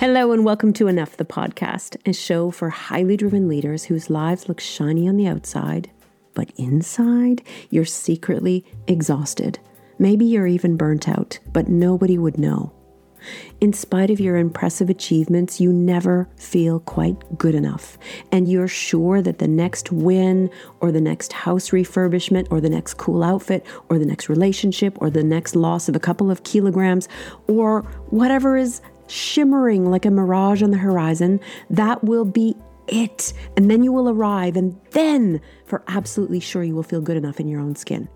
Hello, and welcome to Enough the Podcast, a show for highly driven leaders whose lives look shiny on the outside, but inside, you're secretly exhausted. Maybe you're even burnt out, but nobody would know. In spite of your impressive achievements, you never feel quite good enough. And you're sure that the next win, or the next house refurbishment, or the next cool outfit, or the next relationship, or the next loss of a couple of kilograms, or whatever is shimmering like a mirage on the horizon, that will be it. And then you will arrive, and then, for absolutely sure, you will feel good enough in your own skin.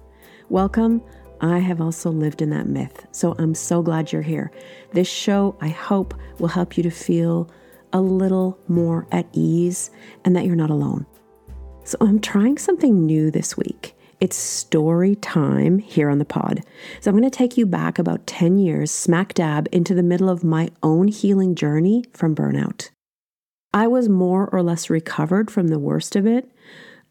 Welcome. I have also lived in that myth, so I'm so glad you're here. This show, I hope, will help you to feel a little more at ease and that you're not alone. So, I'm trying something new this week. It's story time here on the pod. So I'm going to take you back about 10 years, smack dab, into the middle of my own healing journey from burnout. I was more or less recovered from the worst of it.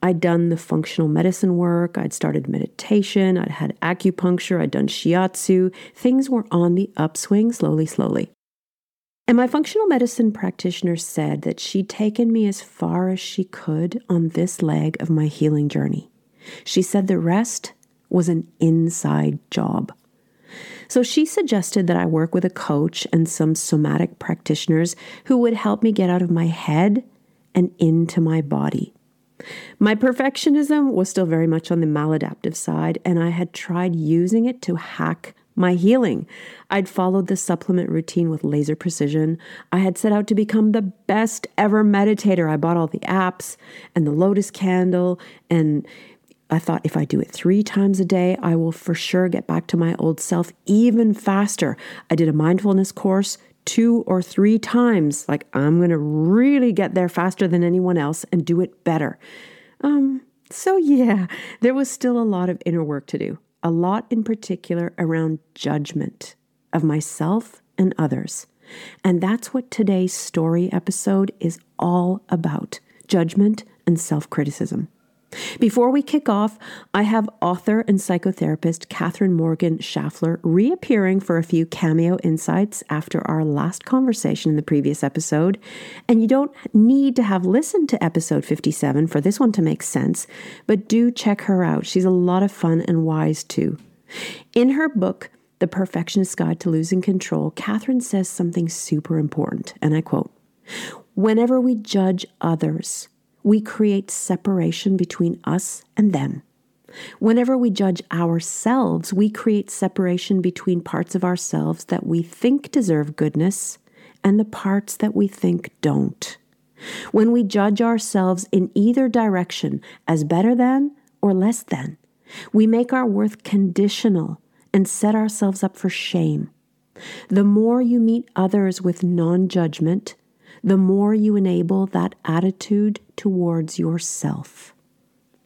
I'd done the functional medicine work, I'd started meditation, I'd had acupuncture, I'd done shiatsu. Things were on the upswing slowly, slowly. And my functional medicine practitioner said that she'd taken me as far as she could on this leg of my healing journey. She said the rest was an inside job. So she suggested that I work with a coach and some somatic practitioners who would help me get out of my head and into my body. My perfectionism was still very much on the maladaptive side, and I had tried using it to hack my healing. I'd followed the supplement routine with laser precision. I had set out to become the best ever meditator. I bought all the apps and the lotus candle and I thought if I do it three times a day, I will for sure get back to my old self even faster. I did a mindfulness course two or three times. Like, I'm going to really get there faster than anyone else and do it better. Um, so, yeah, there was still a lot of inner work to do, a lot in particular around judgment of myself and others. And that's what today's story episode is all about judgment and self criticism. Before we kick off, I have author and psychotherapist Katherine Morgan Schafler reappearing for a few cameo insights after our last conversation in the previous episode. And you don't need to have listened to episode 57 for this one to make sense, but do check her out. She's a lot of fun and wise too. In her book, The Perfectionist Guide to Losing Control, Katherine says something super important, and I quote Whenever we judge others, we create separation between us and them. Whenever we judge ourselves, we create separation between parts of ourselves that we think deserve goodness and the parts that we think don't. When we judge ourselves in either direction as better than or less than, we make our worth conditional and set ourselves up for shame. The more you meet others with non judgment, the more you enable that attitude towards yourself.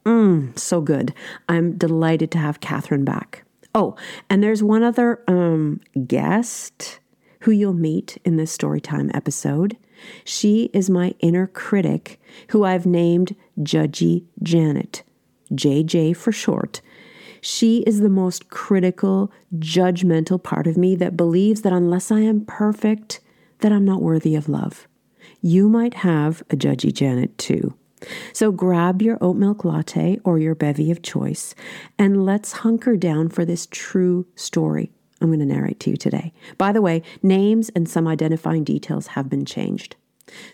Mmm, so good. I'm delighted to have Katherine back. Oh, and there's one other um, guest who you'll meet in this Storytime episode. She is my inner critic, who I've named Judgy Janet, JJ for short. She is the most critical, judgmental part of me that believes that unless I am perfect, that I'm not worthy of love you might have a judgy Janet too. So grab your oat milk latte or your bevy of choice and let's hunker down for this true story I'm going to narrate to you today. By the way, names and some identifying details have been changed.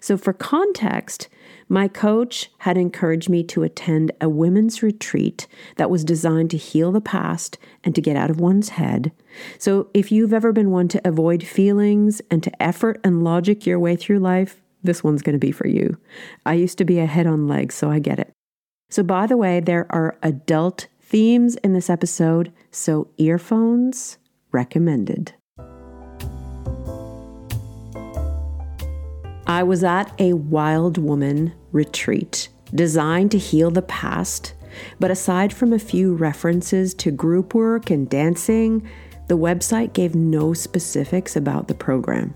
So, for context, my coach had encouraged me to attend a women's retreat that was designed to heal the past and to get out of one's head. So, if you've ever been one to avoid feelings and to effort and logic your way through life, this one's going to be for you. I used to be a head on legs, so I get it. So, by the way, there are adult themes in this episode, so earphones recommended. I was at a wild woman retreat designed to heal the past, but aside from a few references to group work and dancing, the website gave no specifics about the program.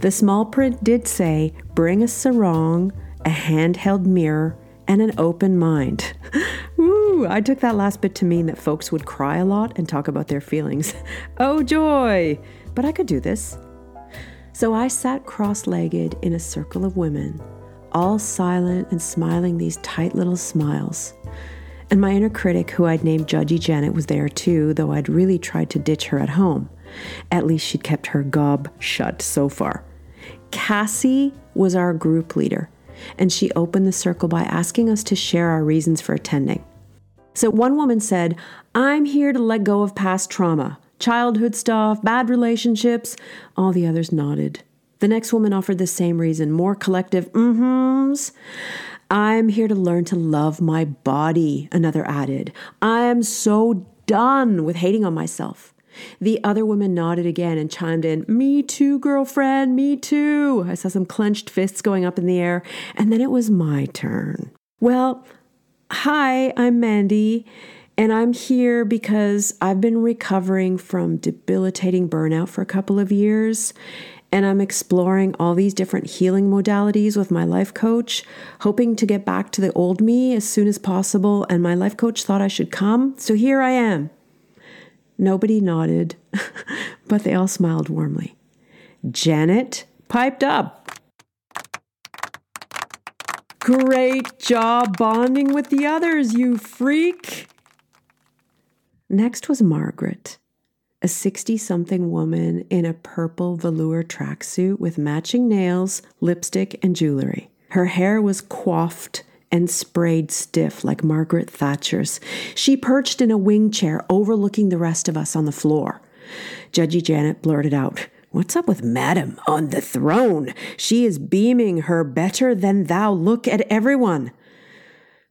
The small print did say, bring a sarong, a handheld mirror, and an open mind. Ooh, I took that last bit to mean that folks would cry a lot and talk about their feelings. oh, joy! But I could do this. So I sat cross legged in a circle of women, all silent and smiling these tight little smiles. And my inner critic, who I'd named Judgy Janet, was there too, though I'd really tried to ditch her at home. At least she'd kept her gob shut so far. Cassie was our group leader, and she opened the circle by asking us to share our reasons for attending. So one woman said, I'm here to let go of past trauma, childhood stuff, bad relationships. All the others nodded. The next woman offered the same reason, more collective mm-hms. I'm here to learn to love my body, another added. I am so done with hating on myself. The other woman nodded again and chimed in, Me too, girlfriend, me too. I saw some clenched fists going up in the air, and then it was my turn. Well, hi, I'm Mandy, and I'm here because I've been recovering from debilitating burnout for a couple of years. And I'm exploring all these different healing modalities with my life coach, hoping to get back to the old me as soon as possible. And my life coach thought I should come. So here I am. Nobody nodded, but they all smiled warmly. Janet piped up. Great job bonding with the others, you freak. Next was Margaret, a 60 something woman in a purple velour tracksuit with matching nails, lipstick, and jewelry. Her hair was coiffed and sprayed stiff like Margaret Thatcher's. She perched in a wing chair overlooking the rest of us on the floor. Judgy Janet blurted out, What's up with Madam on the throne? She is beaming her better than thou look at everyone.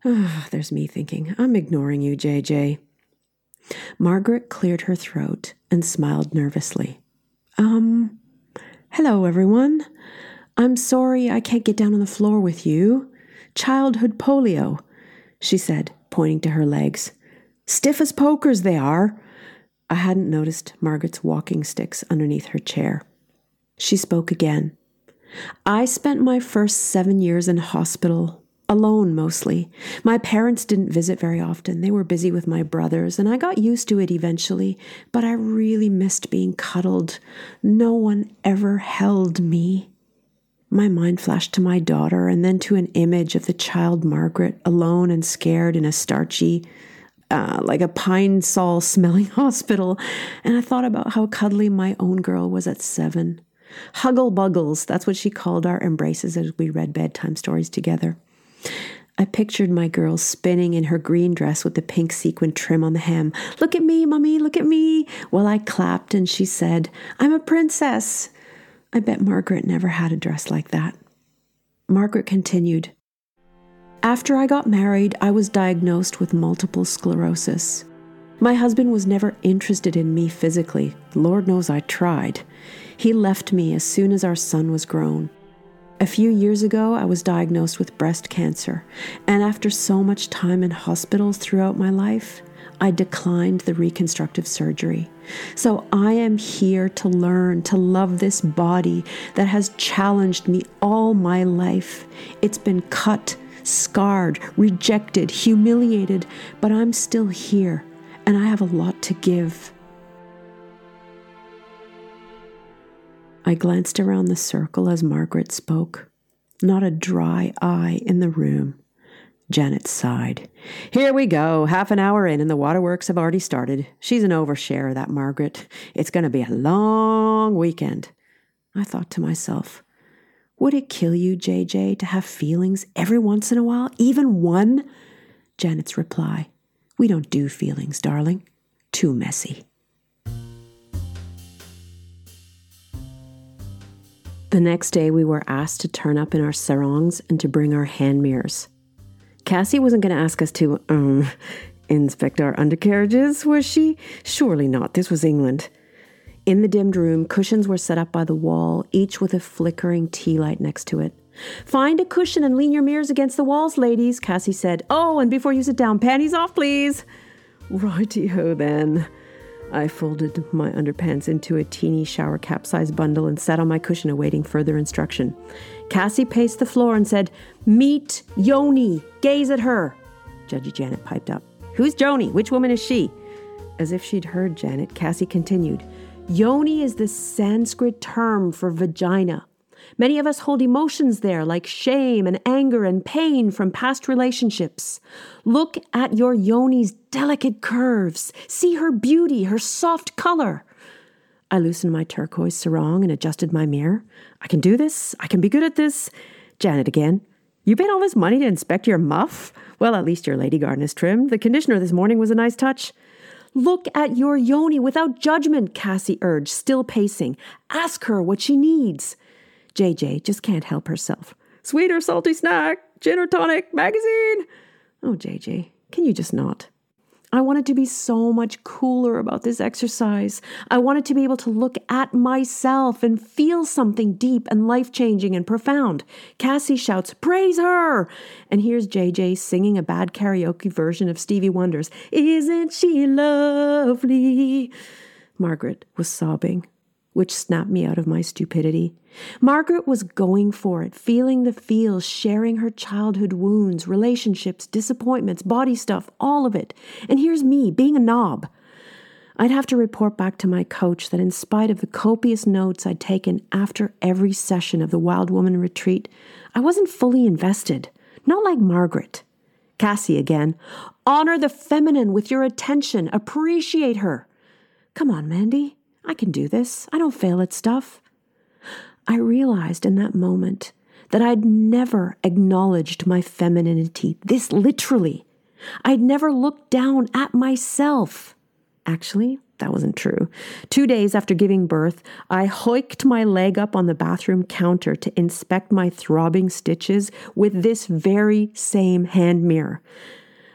Oh, there's me thinking, I'm ignoring you, JJ. Margaret cleared her throat and smiled nervously. Um, hello, everyone. I'm sorry I can't get down on the floor with you. Childhood polio, she said, pointing to her legs. Stiff as pokers they are. I hadn't noticed Margaret's walking sticks underneath her chair. She spoke again. I spent my first seven years in hospital, alone mostly. My parents didn't visit very often. They were busy with my brothers, and I got used to it eventually, but I really missed being cuddled. No one ever held me. My mind flashed to my daughter and then to an image of the child Margaret alone and scared in a starchy, uh, like a pine sol smelling hospital. And I thought about how cuddly my own girl was at seven. Huggle buggles, that's what she called our embraces as we read bedtime stories together. I pictured my girl spinning in her green dress with the pink sequin trim on the hem. Look at me, mummy, look at me. Well, I clapped and she said, I'm a princess. I bet Margaret never had a dress like that. Margaret continued After I got married, I was diagnosed with multiple sclerosis. My husband was never interested in me physically. Lord knows I tried. He left me as soon as our son was grown. A few years ago, I was diagnosed with breast cancer, and after so much time in hospitals throughout my life, I declined the reconstructive surgery. So I am here to learn to love this body that has challenged me all my life. It's been cut, scarred, rejected, humiliated, but I'm still here and I have a lot to give. I glanced around the circle as Margaret spoke. Not a dry eye in the room. Janet sighed. Here we go, half an hour in, and the waterworks have already started. She's an overshare, that Margaret. It's going to be a long weekend. I thought to myself, would it kill you, JJ, to have feelings every once in a while, even one? Janet's reply, We don't do feelings, darling. Too messy. The next day, we were asked to turn up in our sarongs and to bring our hand mirrors. Cassie wasn't going to ask us to, um, inspect our undercarriages, was she? Surely not. This was England. In the dimmed room, cushions were set up by the wall, each with a flickering tea light next to it. Find a cushion and lean your mirrors against the walls, ladies, Cassie said. Oh, and before you sit down, panties off, please. Righty-ho, then. I folded my underpants into a teeny shower cap size bundle and sat on my cushion awaiting further instruction. Cassie paced the floor and said, Meet Yoni. Gaze at her. Judgy Janet piped up. Who's Joni? Which woman is she? As if she'd heard Janet, Cassie continued, Yoni is the Sanskrit term for vagina. Many of us hold emotions there like shame and anger and pain from past relationships. Look at your yoni's delicate curves. See her beauty, her soft color. I loosened my turquoise sarong and adjusted my mirror. I can do this. I can be good at this. Janet again. You paid all this money to inspect your muff? Well, at least your lady garden is trimmed. The conditioner this morning was a nice touch. Look at your yoni without judgment, Cassie urged, still pacing. Ask her what she needs. JJ just can't help herself. Sweet or salty snack, gin or tonic, magazine. Oh, JJ, can you just not? I wanted to be so much cooler about this exercise. I wanted to be able to look at myself and feel something deep and life changing and profound. Cassie shouts, Praise her! And here's JJ singing a bad karaoke version of Stevie Wonder's, Isn't she lovely? Margaret was sobbing which snapped me out of my stupidity. Margaret was going for it, feeling the feels, sharing her childhood wounds, relationships, disappointments, body stuff, all of it. And here's me, being a knob. I'd have to report back to my coach that in spite of the copious notes I'd taken after every session of the Wild Woman retreat, I wasn't fully invested. Not like Margaret. Cassie again. Honor the feminine with your attention. Appreciate her. Come on, Mandy. I can do this. I don't fail at stuff. I realized in that moment that I'd never acknowledged my femininity, this literally. I'd never looked down at myself. Actually, that wasn't true. Two days after giving birth, I hoiked my leg up on the bathroom counter to inspect my throbbing stitches with this very same hand mirror.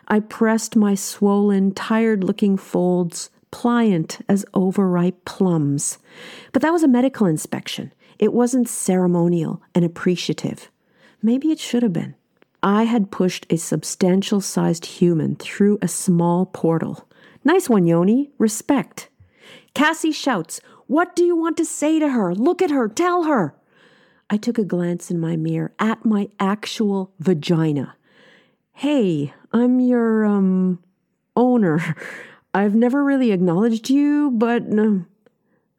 I pressed my swollen, tired looking folds pliant as overripe plums. But that was a medical inspection. It wasn't ceremonial and appreciative. Maybe it should have been. I had pushed a substantial sized human through a small portal. Nice one, Yoni. Respect. Cassie shouts, What do you want to say to her? Look at her. Tell her. I took a glance in my mirror at my actual vagina. Hey, I'm your, um, owner. I've never really acknowledged you, but no.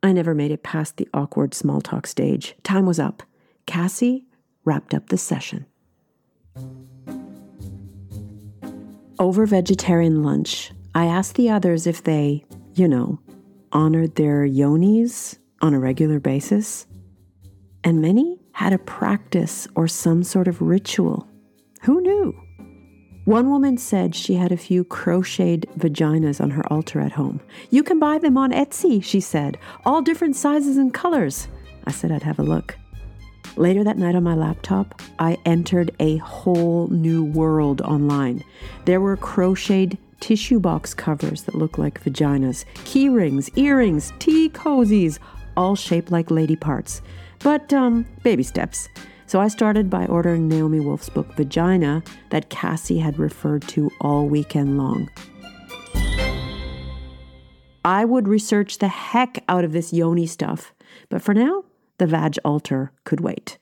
I never made it past the awkward small talk stage. Time was up. Cassie wrapped up the session. Over vegetarian lunch, I asked the others if they, you know, honored their yonis on a regular basis. And many had a practice or some sort of ritual. Who knew? One woman said she had a few crocheted vaginas on her altar at home. You can buy them on Etsy, she said, all different sizes and colors. I said I'd have a look. Later that night on my laptop, I entered a whole new world online. There were crocheted tissue box covers that looked like vaginas, key rings, earrings, tea cozies, all shaped like lady parts. But, um, baby steps. So I started by ordering Naomi Wolf's book Vagina that Cassie had referred to all weekend long. I would research the heck out of this yoni stuff, but for now, the Vag altar could wait.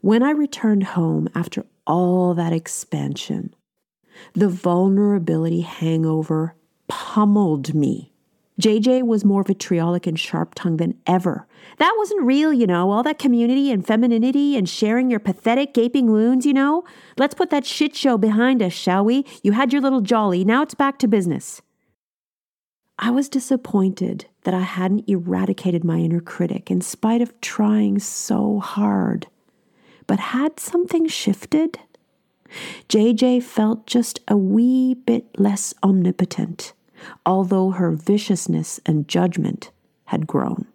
When I returned home after all that expansion, the vulnerability hangover pummeled me. JJ was more vitriolic and sharp tongued than ever. That wasn't real, you know, all that community and femininity and sharing your pathetic gaping wounds, you know. Let's put that shit show behind us, shall we? You had your little jolly, now it's back to business. I was disappointed that I hadn't eradicated my inner critic in spite of trying so hard. But had something shifted? JJ felt just a wee bit less omnipotent although her viciousness and judgment had grown.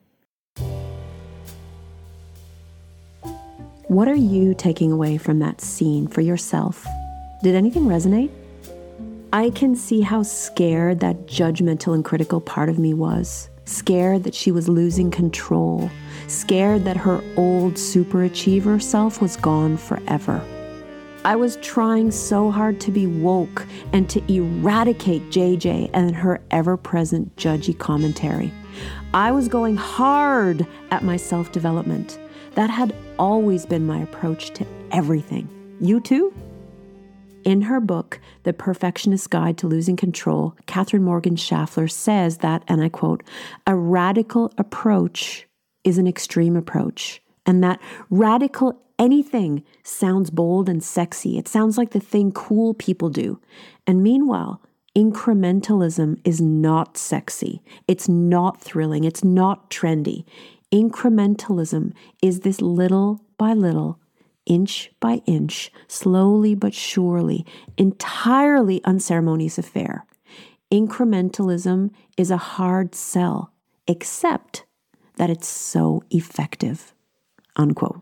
What are you taking away from that scene for yourself? Did anything resonate? I can see how scared that judgmental and critical part of me was. Scared that she was losing control. Scared that her old superachiever self was gone forever. I was trying so hard to be woke and to eradicate JJ and her ever present judgy commentary. I was going hard at my self development. That had always been my approach to everything. You too? In her book, The Perfectionist Guide to Losing Control, Katherine Morgan Schafler says that, and I quote, a radical approach is an extreme approach, and that radical anything sounds bold and sexy. It sounds like the thing cool people do. And meanwhile, incrementalism is not sexy. It's not thrilling. It's not trendy. Incrementalism is this little by little inch by inch, slowly but surely, entirely unceremonious affair. Incrementalism is a hard sell, except that it's so effective. Unquote.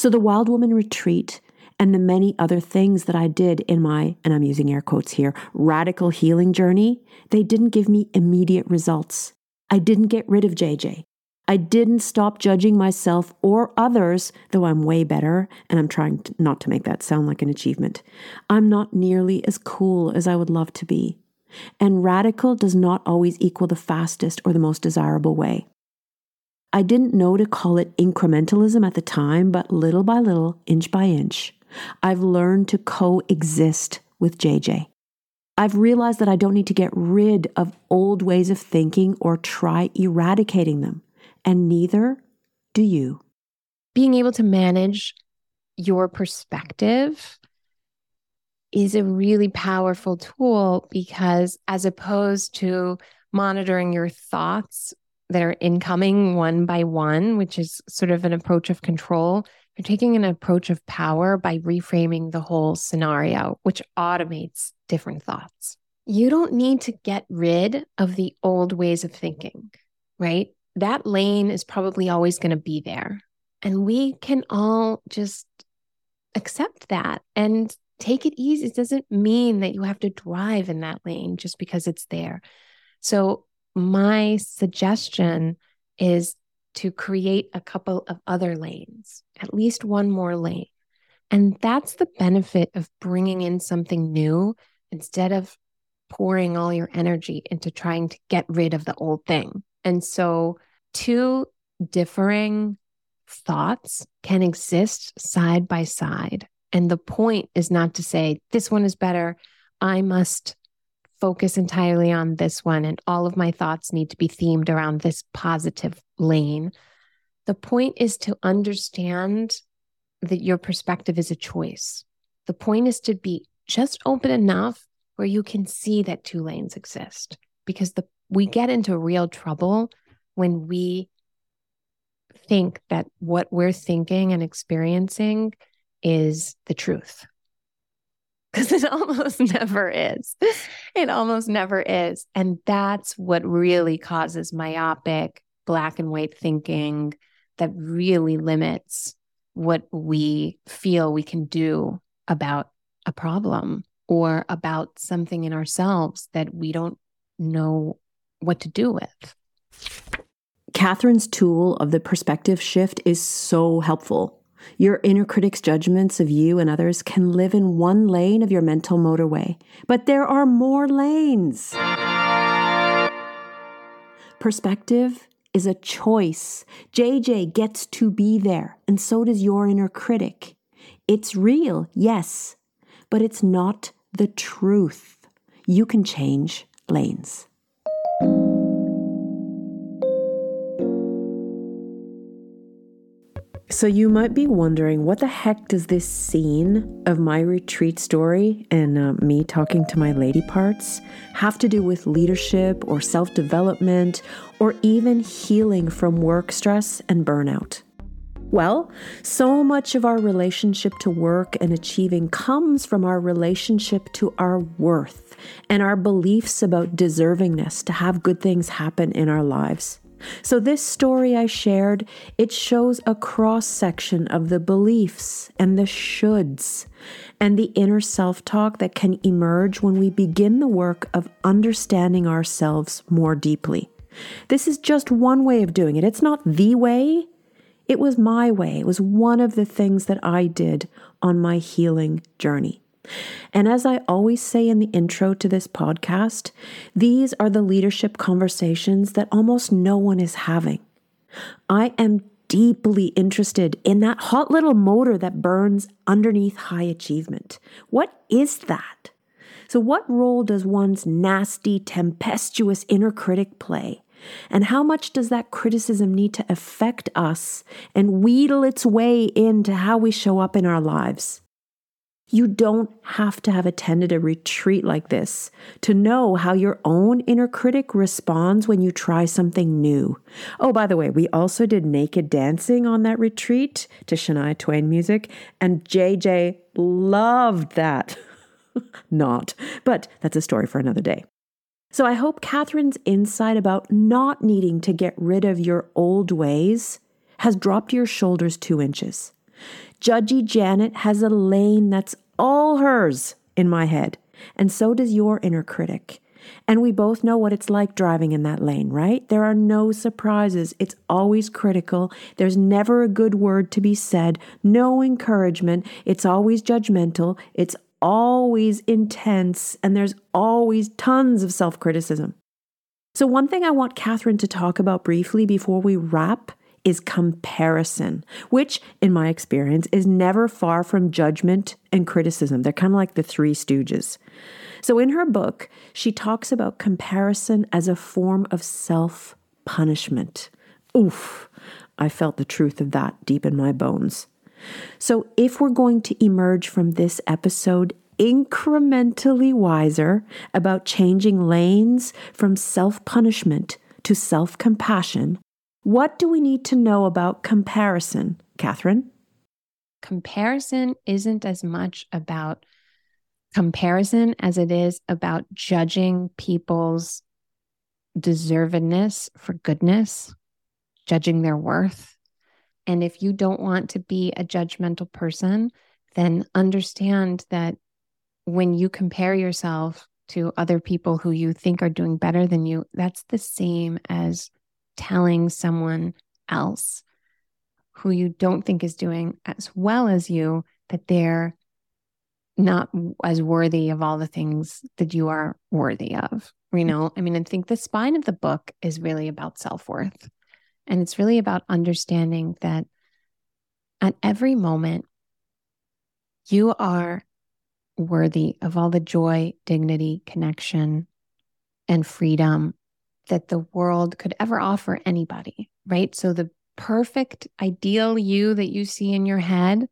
So the Wild Woman Retreat and the many other things that I did in my, and I'm using air quotes here, radical healing journey, they didn't give me immediate results. I didn't get rid of JJ. I didn't stop judging myself or others, though I'm way better, and I'm trying to, not to make that sound like an achievement. I'm not nearly as cool as I would love to be. And radical does not always equal the fastest or the most desirable way. I didn't know to call it incrementalism at the time, but little by little, inch by inch, I've learned to coexist with JJ. I've realized that I don't need to get rid of old ways of thinking or try eradicating them and neither do you. Being able to manage your perspective is a really powerful tool because, as opposed to monitoring your thoughts that are incoming one by one, which is sort of an approach of control, you're taking an approach of power by reframing the whole scenario, which automates different thoughts. You don't need to get rid of the old ways of thinking, right? that lane is probably always going to be there. And we can all just accept that and take it easy. It doesn't mean that you have to drive in that lane just because it's there. So, my suggestion is to create a couple of other lanes, at least one more lane. And that's the benefit of bringing in something new instead of pouring all your energy into trying to get rid of the old thing. And so, two differing thoughts can exist side by side. And the point is not to say, this one is better. I must focus entirely on this one, and all of my thoughts need to be themed around this positive lane. The point is to understand that your perspective is a choice. The point is to be just open enough where you can see that two lanes exist because the we get into real trouble when we think that what we're thinking and experiencing is the truth. Because it almost never is. It almost never is. And that's what really causes myopic, black and white thinking that really limits what we feel we can do about a problem or about something in ourselves that we don't know what to do with. Katherine's tool of the perspective shift is so helpful. Your inner critic's judgments of you and others can live in one lane of your mental motorway, but there are more lanes. Perspective is a choice. JJ gets to be there, and so does your inner critic. It's real, yes, but it's not the truth. You can change lanes. So, you might be wondering what the heck does this scene of my retreat story and uh, me talking to my lady parts have to do with leadership or self development or even healing from work stress and burnout? Well, so much of our relationship to work and achieving comes from our relationship to our worth and our beliefs about deservingness to have good things happen in our lives. So, this story I shared, it shows a cross section of the beliefs and the shoulds and the inner self talk that can emerge when we begin the work of understanding ourselves more deeply. This is just one way of doing it. It's not the way. It was my way. It was one of the things that I did on my healing journey. And as I always say in the intro to this podcast, these are the leadership conversations that almost no one is having. I am deeply interested in that hot little motor that burns underneath high achievement. What is that? So, what role does one's nasty, tempestuous inner critic play? And how much does that criticism need to affect us and wheedle its way into how we show up in our lives? You don't have to have attended a retreat like this to know how your own inner critic responds when you try something new. Oh, by the way, we also did naked dancing on that retreat to Shania Twain music, and JJ loved that. Not, but that's a story for another day. So I hope Katherine's insight about not needing to get rid of your old ways has dropped your shoulders two inches. Judgy Janet has a lane that's all hers in my head, and so does your inner critic. And we both know what it's like driving in that lane, right? There are no surprises. It's always critical. There's never a good word to be said, no encouragement. It's always judgmental. It's always intense, and there's always tons of self criticism. So, one thing I want Katherine to talk about briefly before we wrap is comparison, which, in my experience, is never far from judgment and criticism. They're kind of like the three stooges. So, in her book, she talks about comparison as a form of self punishment. Oof, I felt the truth of that deep in my bones. So, if we're going to emerge from this episode incrementally wiser about changing lanes from self punishment to self compassion, what do we need to know about comparison, Katherine? Comparison isn't as much about comparison as it is about judging people's deservedness for goodness, judging their worth. And if you don't want to be a judgmental person, then understand that when you compare yourself to other people who you think are doing better than you, that's the same as telling someone else who you don't think is doing as well as you that they're not as worthy of all the things that you are worthy of. You know, I mean, I think the spine of the book is really about self worth. And it's really about understanding that at every moment, you are worthy of all the joy, dignity, connection, and freedom that the world could ever offer anybody, right? So the perfect ideal you that you see in your head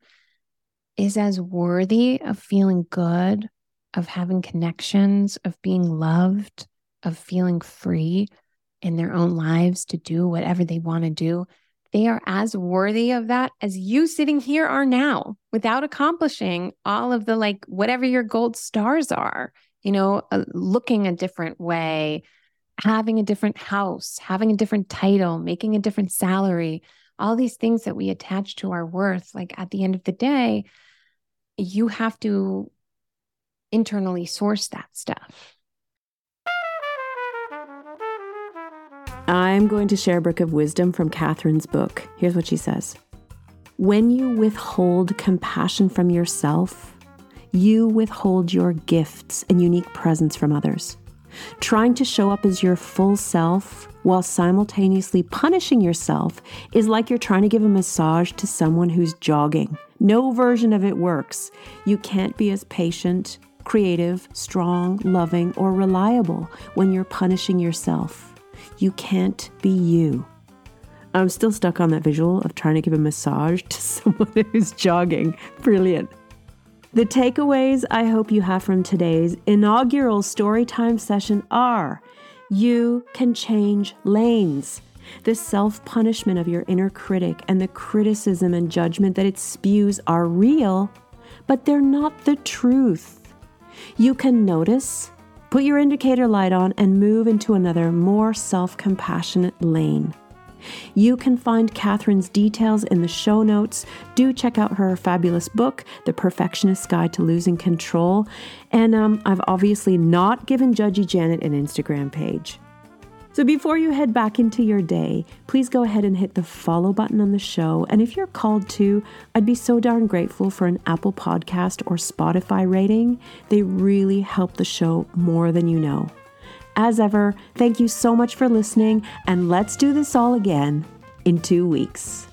is as worthy of feeling good, of having connections, of being loved, of feeling free in their own lives to do whatever they want to do. They are as worthy of that as you sitting here are now without accomplishing all of the like whatever your gold stars are, you know, uh, looking a different way, having a different house, having a different title, making a different salary, all these things that we attach to our worth. Like at the end of the day, you have to internally source that stuff. I'm going to share a book of wisdom from Katherine's book. Here's what she says When you withhold compassion from yourself, you withhold your gifts and unique presence from others. Trying to show up as your full self while simultaneously punishing yourself is like you're trying to give a massage to someone who's jogging. No version of it works. You can't be as patient, creative, strong, loving, or reliable when you're punishing yourself. You can't be you. I'm still stuck on that visual of trying to give a massage to someone who's jogging. Brilliant. The takeaways I hope you have from today's inaugural Storytime session are you can change lanes. The self punishment of your inner critic and the criticism and judgment that it spews are real, but they're not the truth. You can notice, put your indicator light on, and move into another more self compassionate lane. You can find Katherine's details in the show notes. Do check out her fabulous book, The Perfectionist's Guide to Losing Control. And um, I've obviously not given Judgy Janet an Instagram page. So before you head back into your day, please go ahead and hit the follow button on the show. And if you're called to, I'd be so darn grateful for an Apple Podcast or Spotify rating. They really help the show more than you know. As ever, thank you so much for listening, and let's do this all again in two weeks.